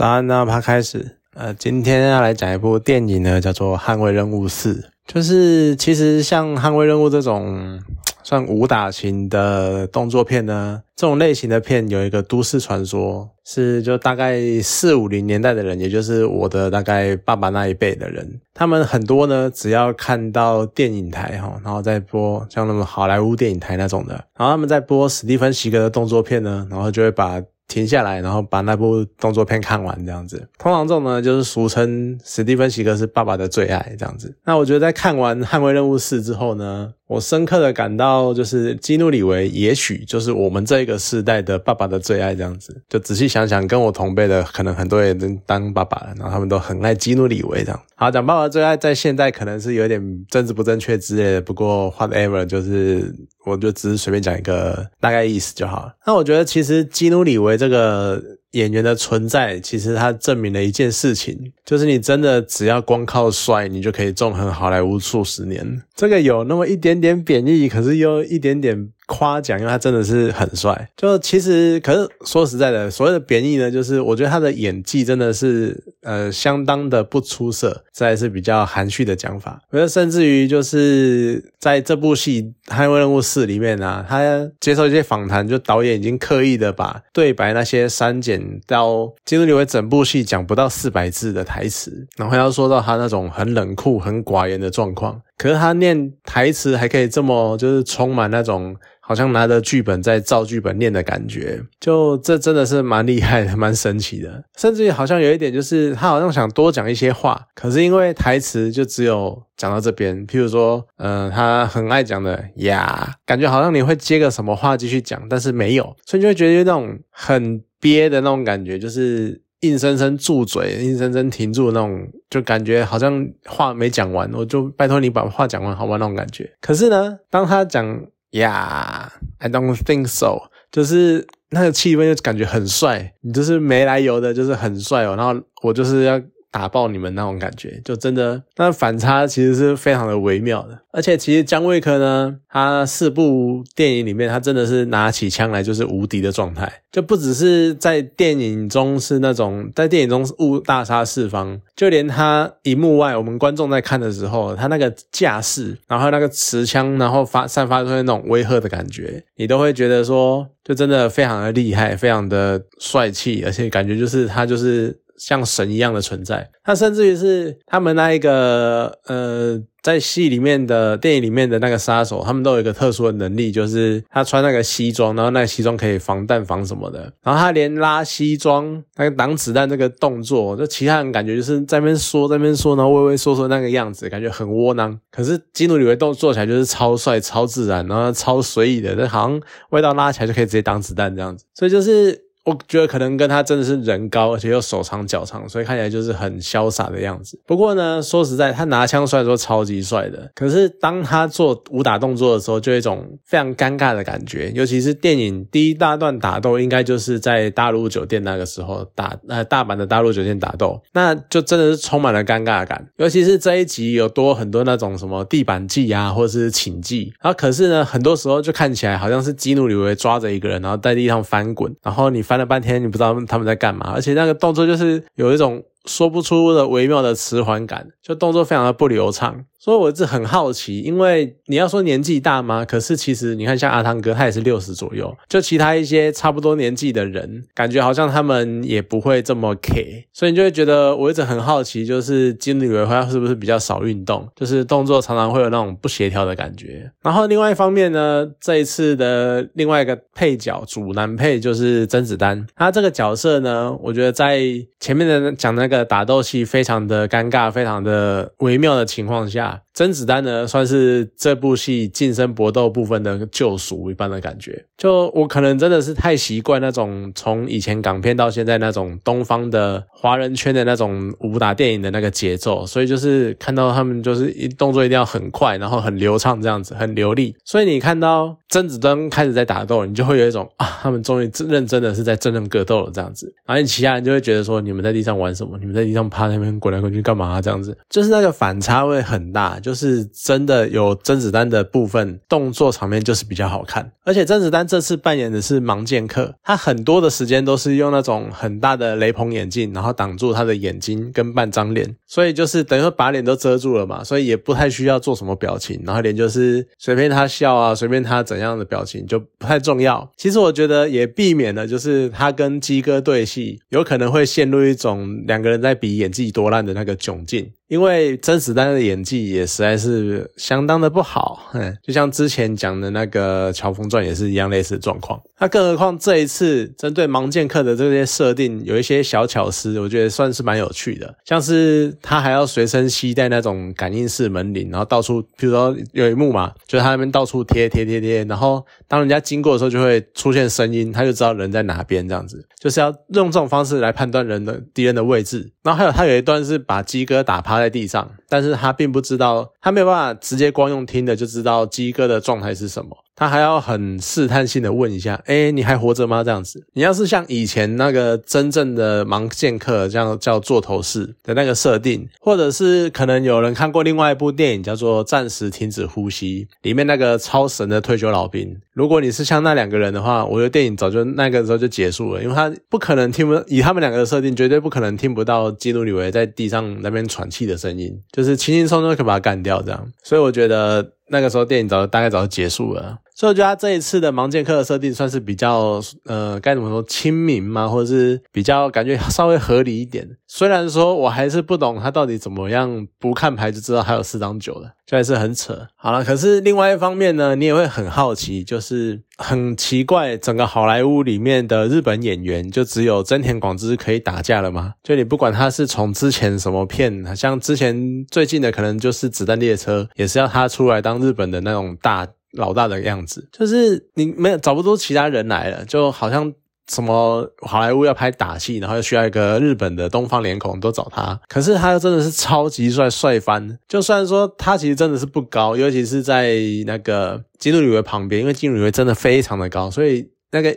早安，那他开始。呃，今天要来讲一部电影呢，叫做《捍卫任务四》。就是其实像《捍卫任务》这种算武打型的动作片呢，这种类型的片有一个都市传说，是就大概四五零年代的人，也就是我的大概爸爸那一辈的人，他们很多呢，只要看到电影台哈，然后再播像那种好莱坞电影台那种的，然后他们在播史蒂芬席格的动作片呢，然后就会把。停下来，然后把那部动作片看完，这样子。通常这种呢，就是俗称史蒂芬·席格是爸爸的最爱，这样子。那我觉得在看完《捍卫任务四》之后呢？我深刻的感到，就是基努里维，也许就是我们这个世代的爸爸的最爱这样子。就仔细想想，跟我同辈的，可能很多人都当爸爸了，然后他们都很爱基努里维这样。好，讲爸爸最爱，在现在可能是有点政治不正确之类的，不过 whatever，就是我就只是随便讲一个大概意思就好了。那我觉得其实基努里维这个。演员的存在，其实他证明了一件事情，就是你真的只要光靠帅，你就可以纵横好莱坞数十年。这个有那么一点点贬义，可是又一点点。夸奖，因为他真的是很帅。就其实，可是说实在的，所谓的贬义呢，就是我觉得他的演技真的是呃相当的不出色，再是比较含蓄的讲法。我觉得甚至于就是在这部戏《捍卫任务四》里面啊，他接受一些访谈，就导演已经刻意的把对白那些删减到，基努里维整部戏讲不到四百字的台词，然后要说到他那种很冷酷、很寡言的状况。可是他念台词还可以这么就是充满那种。好像拿着剧本在照剧本念的感觉，就这真的是蛮厉害的，蛮神奇的。甚至于好像有一点，就是他好像想多讲一些话，可是因为台词就只有讲到这边。譬如说，嗯，他很爱讲的呀，感觉好像你会接个什么话继续讲，但是没有，所以就会觉得有那种很憋的那种感觉，就是硬生生住嘴，硬生生停住那种，就感觉好像话没讲完，我就拜托你把话讲完，好吧？那种感觉。可是呢，当他讲。Yeah, I don't think so。就是那个气氛就感觉很帅，你就是没来由的，就是很帅哦。然后我就是要。打爆你们那种感觉，就真的那反差其实是非常的微妙的。而且其实姜卫科呢，他四部电影里面，他真的是拿起枪来就是无敌的状态，就不只是在电影中是那种在电影中误大杀四方，就连他荧幕外我们观众在看的时候，他那个架势，然后那个持枪，然后发散发出那种威吓的感觉，你都会觉得说，就真的非常的厉害，非常的帅气，而且感觉就是他就是。像神一样的存在，他甚至于是他们那一个呃，在戏里面的电影里面的那个杀手，他们都有一个特殊的能力，就是他穿那个西装，然后那个西装可以防弹防什么的，然后他连拉西装那个挡子弹那个动作，就其他人感觉就是在那边说在那边说，然后畏畏缩缩那个样子，感觉很窝囊。可是基努里维动做起来就是超帅、超自然，然后超随意的，就好像味道拉起来就可以直接挡子弹这样子，所以就是。我觉得可能跟他真的是人高，而且又手长脚长，所以看起来就是很潇洒的样子。不过呢，说实在，他拿枪虽然说超级帅的，可是当他做武打动作的时候，就有一种非常尴尬的感觉。尤其是电影第一大段打斗，应该就是在大陆酒店那个时候打，呃，大阪的大陆酒店打斗，那就真的是充满了尴尬感。尤其是这一集有多很多那种什么地板技啊，或者是擒技，然后可是呢，很多时候就看起来好像是基努里维抓着一个人，然后在地上翻滚，然后你 翻。了半天，你不知道他们在干嘛，而且那个动作就是有一种说不出的微妙的迟缓感，就动作非常的不流畅。所以我是很好奇，因为你要说年纪大吗？可是其实你看，像阿汤哥，他也是六十左右。就其他一些差不多年纪的人，感觉好像他们也不会这么 care。所以你就会觉得，我一直很好奇，就是金女维他是不是比较少运动，就是动作常常会有那种不协调的感觉。然后另外一方面呢，这一次的另外一个配角主男配就是甄子丹，他这个角色呢，我觉得在前面的讲那个打斗戏非常的尴尬、非常的微妙的情况下。甄子丹呢，算是这部戏近身搏斗部分的救赎一般的感觉。就我可能真的是太习惯那种从以前港片到现在那种东方的华人圈的那种武打电影的那个节奏，所以就是看到他们就是一动作一定要很快，然后很流畅这样子，很流利。所以你看到甄子丹开始在打斗，你就会有一种啊，他们终于认真的是在真人格斗了这样子。然后其他人就会觉得说，你们在地上玩什么？你们在地上趴那边滚来滚去干嘛？这样子，就是那个反差会很大。啊就是真的有甄子丹的部分动作场面就是比较好看，而且甄子丹这次扮演的是盲剑客，他很多的时间都是用那种很大的雷朋眼镜，然后挡住他的眼睛跟半张脸，所以就是等于说把脸都遮住了嘛，所以也不太需要做什么表情，然后脸就是随便他笑啊，随便他怎样的表情就不太重要。其实我觉得也避免了就是他跟鸡哥对戏，有可能会陷入一种两个人在比演技多烂的那个窘境。因为甄子丹的演技也实在是相当的不好，嗯，就像之前讲的那个《乔峰传》也是一样类似的状况。那更何况这一次针对盲剑客的这些设定，有一些小巧思，我觉得算是蛮有趣的。像是他还要随身携带那种感应式门铃，然后到处，比如说有一幕嘛，就是他那边到处贴贴贴贴，然后当人家经过的时候就会出现声音，他就知道人在哪边，这样子就是要用这种方式来判断人的敌人的位置。然后还有他有一段是把鸡哥打趴。在地上，但是他并不知道，他没有办法直接光用听的就知道鸡哥的状态是什么。他还要很试探性的问一下，哎，你还活着吗？这样子，你要是像以前那个真正的盲剑客这样叫座头市的那个设定，或者是可能有人看过另外一部电影叫做《暂时停止呼吸》，里面那个超神的退休老兵，如果你是像那两个人的话，我觉得电影早就那个时候就结束了，因为他不可能听不以他们两个的设定，绝对不可能听不到基努里维在地上那边喘气的声音，就是轻轻松松可以把他干掉这样，所以我觉得。那个时候电影早大概早就结束了，所以我觉得他这一次的盲剑客的设定算是比较呃该怎么说亲民嘛，或者是比较感觉稍微合理一点。虽然说我还是不懂他到底怎么样不看牌就知道还有四张九的，就还是很扯。好了，可是另外一方面呢，你也会很好奇，就是很奇怪，整个好莱坞里面的日本演员就只有真田广之可以打架了吗？就你不管他是从之前什么片，像之前最近的可能就是子弹列车，也是要他出来当。日本的那种大老大的样子，就是你没有找不出其他人来了，就好像什么好莱坞要拍打戏，然后又需要一个日本的东方脸孔，都找他。可是他真的是超级帅，帅翻。就算说他其实真的是不高，尤其是在那个基努里维旁边，因为基努里维真的非常的高，所以那个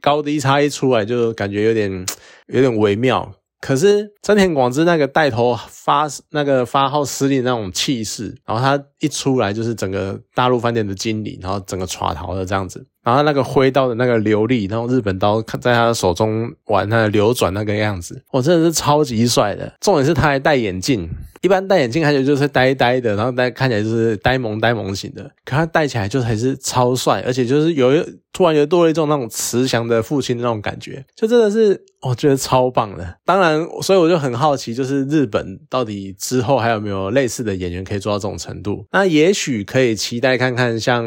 高低差一出来，就感觉有点有点微妙。可是真田广之那个带头发那个发号施令那种气势，然后他一出来就是整个大陆饭店的经理，然后整个耍逃的这样子。然后那个挥刀的那个流利，然后日本刀在他的手中玩，他的流转那个样子，我真的是超级帅的。重点是他还戴眼镜，一般戴眼镜看起来就是呆呆的，然后戴看起来就是呆萌呆萌型的，可他戴起来就还是超帅，而且就是有一突然又多了一种那种慈祥的父亲的那种感觉，就真的是我觉得超棒的。当然，所以我就很好奇，就是日本到底之后还有没有类似的演员可以做到这种程度？那也许可以期待看看，像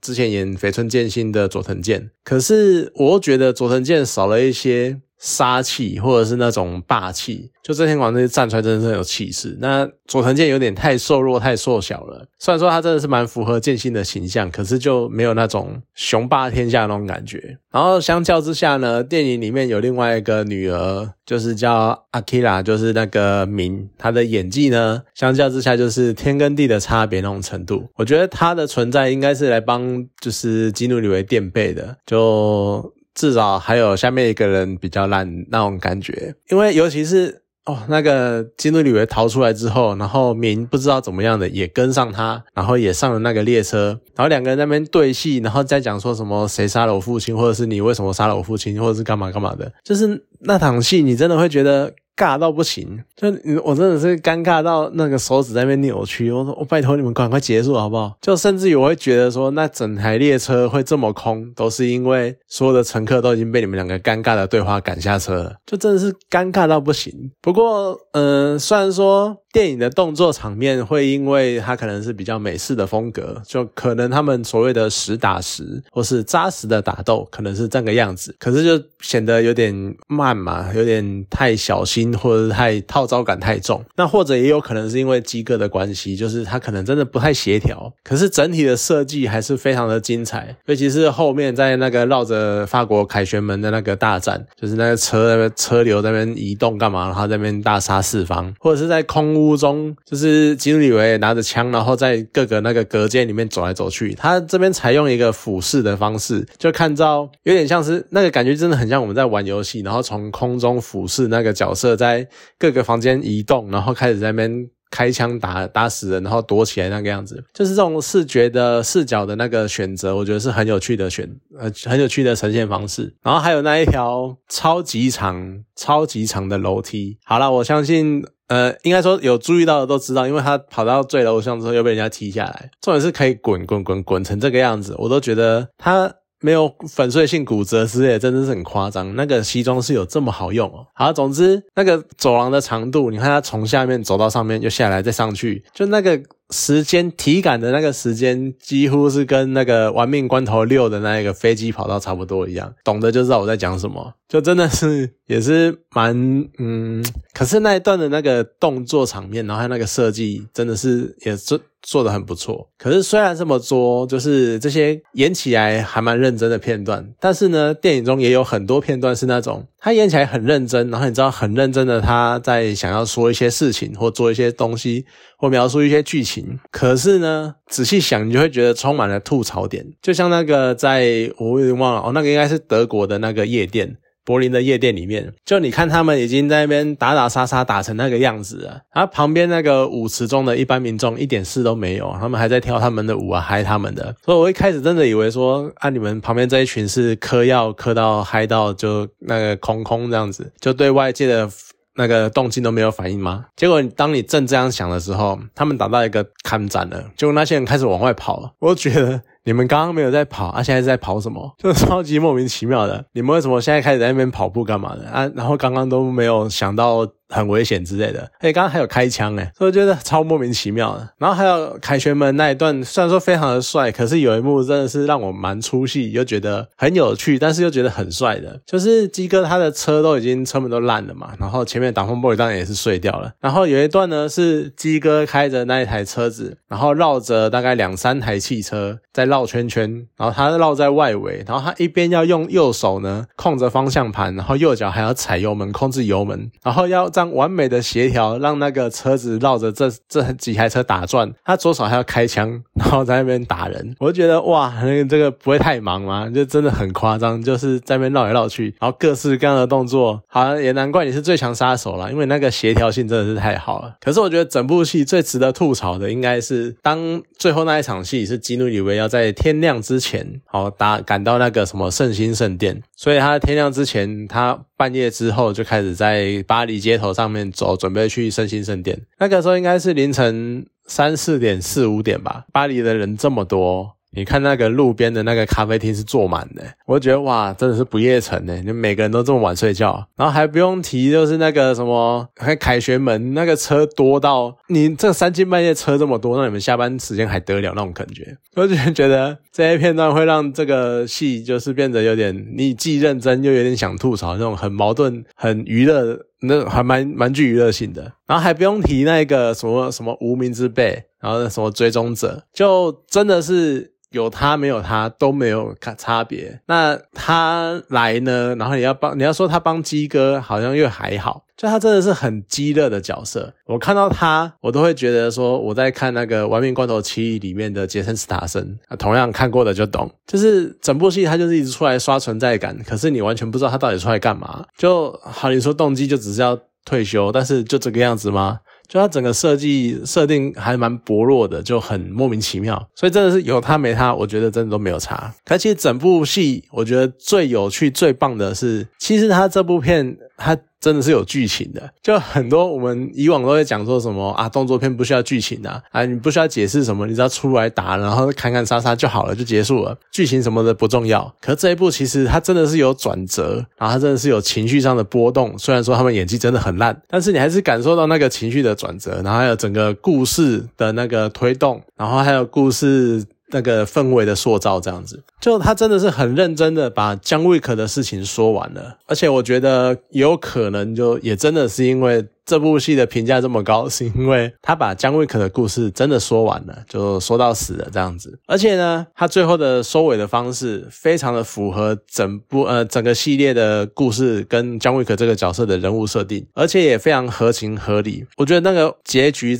之前演肥村剑心的。的佐藤健，可是我又觉得佐藤健少了一些杀气，或者是那种霸气。就真田广之站出来，真的是很有气势。那佐藤健有点太瘦弱、太瘦小了。虽然说他真的是蛮符合剑心的形象，可是就没有那种雄霸天下那种感觉。然后相较之下呢，电影里面有另外一个女儿，就是叫阿基拉，就是那个明，她的演技呢，相较之下就是天跟地的差别那种程度。我觉得她的存在应该是来帮，就是基努里维垫背的，就至少还有下面一个人比较烂那种感觉，因为尤其是。哦，那个金努里维逃出来之后，然后明不知道怎么样的也跟上他，然后也上了那个列车，然后两个人那边对戏，然后再讲说什么谁杀了我父亲，或者是你为什么杀了我父亲，或者是干嘛干嘛的，就是那场戏，你真的会觉得。尬到不行，就我真的是尴尬到那个手指在那边扭曲。我说我拜托你们赶快结束好不好？就甚至于我会觉得说，那整台列车会这么空，都是因为所有的乘客都已经被你们两个尴尬的对话赶下车了，就真的是尴尬到不行。不过，嗯，虽然说。电影的动作场面会因为它可能是比较美式的风格，就可能他们所谓的实打实或是扎实的打斗可能是这个样子，可是就显得有点慢嘛，有点太小心或者太套招感太重。那或者也有可能是因为机哥的关系，就是他可能真的不太协调。可是整体的设计还是非常的精彩，尤其是后面在那个绕着法国凯旋门的那个大战，就是那个车那边车流在那边移动干嘛，然后在那边大杀四方，或者是在空。屋中就是基努里维拿着枪，然后在各个那个隔间里面走来走去。他这边采用一个俯视的方式，就看到有点像是那个感觉，真的很像我们在玩游戏，然后从空中俯视那个角色在各个房间移动，然后开始在那边开枪打打死人，然后躲起来那个样子，就是这种视觉的视角的那个选择，我觉得是很有趣的选呃很有趣的呈现方式。然后还有那一条超级长、超级长的楼梯。好了，我相信呃，应该说有注意到的都知道，因为他跑到最楼上之后又被人家踢下来，重点是可以滚滚滚滚成这个样子，我都觉得他。没有粉碎性骨折之类，真的是很夸张。那个西装是有这么好用哦。好，总之那个走廊的长度，你看它从下面走到上面，又下来再上去，就那个时间体感的那个时间，几乎是跟那个《玩命关头六》的那一个飞机跑道差不多一样。懂得就知道我在讲什么，就真的是也是蛮嗯。可是那一段的那个动作场面，然后还有那个设计，真的是也是。做的很不错，可是虽然这么做，就是这些演起来还蛮认真的片段，但是呢，电影中也有很多片段是那种他演起来很认真，然后你知道很认真的他在想要说一些事情或做一些东西或描述一些剧情，可是呢，仔细想你就会觉得充满了吐槽点，就像那个在我有点忘了哦，那个应该是德国的那个夜店。柏林的夜店里面，就你看他们已经在那边打打杀杀，打成那个样子了。然后旁边那个舞池中的一般民众一点事都没有，他们还在跳他们的舞啊，嗨他们的。所以我一开始真的以为说，啊，你们旁边这一群是嗑药嗑到嗨到就那个空空这样子，就对外界的那个动静都没有反应吗？结果当你正这样想的时候，他们打到一个看展了，结果那些人开始往外跑了，我觉得。你们刚刚没有在跑啊？现在在跑什么？就超级莫名其妙的。你们为什么现在开始在那边跑步干嘛的啊？然后刚刚都没有想到。很危险之类的，哎，刚刚还有开枪哎，所以我觉得超莫名其妙的。然后还有凯旋门那一段，虽然说非常的帅，可是有一幕真的是让我蛮出戏，又觉得很有趣，但是又觉得很帅的，就是鸡哥他的车都已经车门都烂了嘛，然后前面挡风玻璃当然也是碎掉了。然后有一段呢是鸡哥开着那一台车子，然后绕着大概两三台汽车在绕圈圈，然后他绕在外围，然后他一边要用右手呢控着方向盘，然后右脚还要踩油门控制油门，然后要。完美的协调，让那个车子绕着这这几台车打转，他左手还要开枪，然后在那边打人。我就觉得哇，那个这个不会太忙吗？就真的很夸张，就是在那边绕来绕去，然后各式各样的动作，好像也难怪你是最强杀手了，因为那个协调性真的是太好了。可是我觉得整部戏最值得吐槽的，应该是当最后那一场戏是基努里维要在天亮之前，好打赶到那个什么圣心圣殿，所以他天亮之前他。半夜之后就开始在巴黎街头上面走，准备去圣心圣殿。那个时候应该是凌晨三四点、四五点吧。巴黎的人这么多。你看那个路边的那个咖啡厅是坐满的，我觉得哇，真的是不夜城呢。你每个人都这么晚睡觉，然后还不用提，就是那个什么，凯旋门那个车多到你这三更半夜车这么多，那你们下班时间还得了那种感觉？我就觉得这些片段会让这个戏就是变得有点，你既认真又有点想吐槽，那种很矛盾、很娱乐，那还蛮蛮具娱乐性的。然后还不用提那个什么什么无名之辈，然后什么追踪者，就真的是。有他没有他都没有差差别。那他来呢？然后你要帮你要说他帮鸡哥，好像又还好。就他真的是很鸡肋的角色。我看到他，我都会觉得说我在看那个《玩命关头七》里面的杰森·斯塔森。同样看过的就懂，就是整部戏他就是一直出来刷存在感，可是你完全不知道他到底出来干嘛。就好，你说动机就只是要退休，但是就这个样子吗？就它整个设计设定还蛮薄弱的，就很莫名其妙，所以真的是有它没它，我觉得真的都没有差。但其实整部戏，我觉得最有趣、最棒的是，其实它这部片它。真的是有剧情的，就很多我们以往都会讲说什么啊，动作片不需要剧情的啊，你不需要解释什么，你只要出来打，然后砍砍杀杀就好了，就结束了，剧情什么的不重要。可这一部其实它真的是有转折，然后它真的是有情绪上的波动。虽然说他们演技真的很烂，但是你还是感受到那个情绪的转折，然后还有整个故事的那个推动，然后还有故事。那个氛围的塑造，这样子，就他真的是很认真的把姜维克的事情说完了，而且我觉得有可能就也真的是因为这部戏的评价这么高，是因为他把姜维克的故事真的说完了，就说到死了这样子，而且呢，他最后的收尾的方式非常的符合整部呃整个系列的故事跟姜维克这个角色的人物设定，而且也非常合情合理，我觉得那个结局。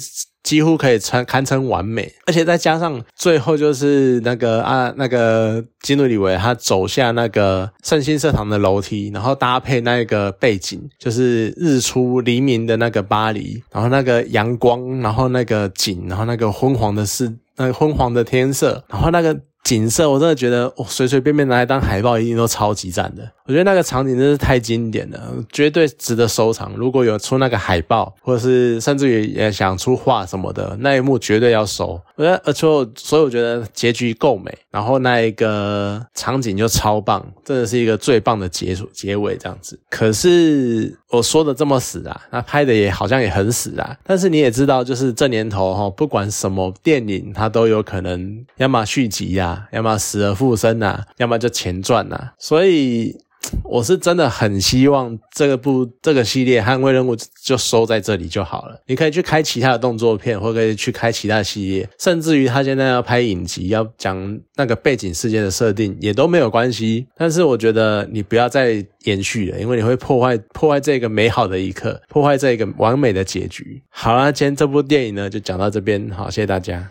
几乎可以称堪称完美，而且再加上最后就是那个啊那个基努里维他走下那个圣心社堂的楼梯，然后搭配那个背景，就是日出黎明的那个巴黎，然后那个阳光，然后那个景，然后那个昏黄的是那个昏黄的天色，然后那个。景色我真的觉得，随随便便拿来当海报一定都超级赞的。我觉得那个场景真是太经典了，绝对值得收藏。如果有出那个海报，或者是甚至于也想出画什么的，那一幕绝对要收。我觉得，而且我所以我觉得结局够美，然后那一个场景就超棒，真的是一个最棒的结束结尾这样子。可是我说的这么死啊，那拍的也好像也很死啊。但是你也知道，就是这年头哈，不管什么电影，它都有可能要么续集呀。要么死而复生呐，要么就前传呐，所以我是真的很希望这个部这个系列捍卫任务就收在这里就好了。你可以去开其他的动作片，或可以去开其他系列，甚至于他现在要拍影集，要讲那个背景事件的设定也都没有关系。但是我觉得你不要再延续了，因为你会破坏破坏这个美好的一刻，破坏这个完美的结局。好啦，今天这部电影呢就讲到这边，好，谢谢大家。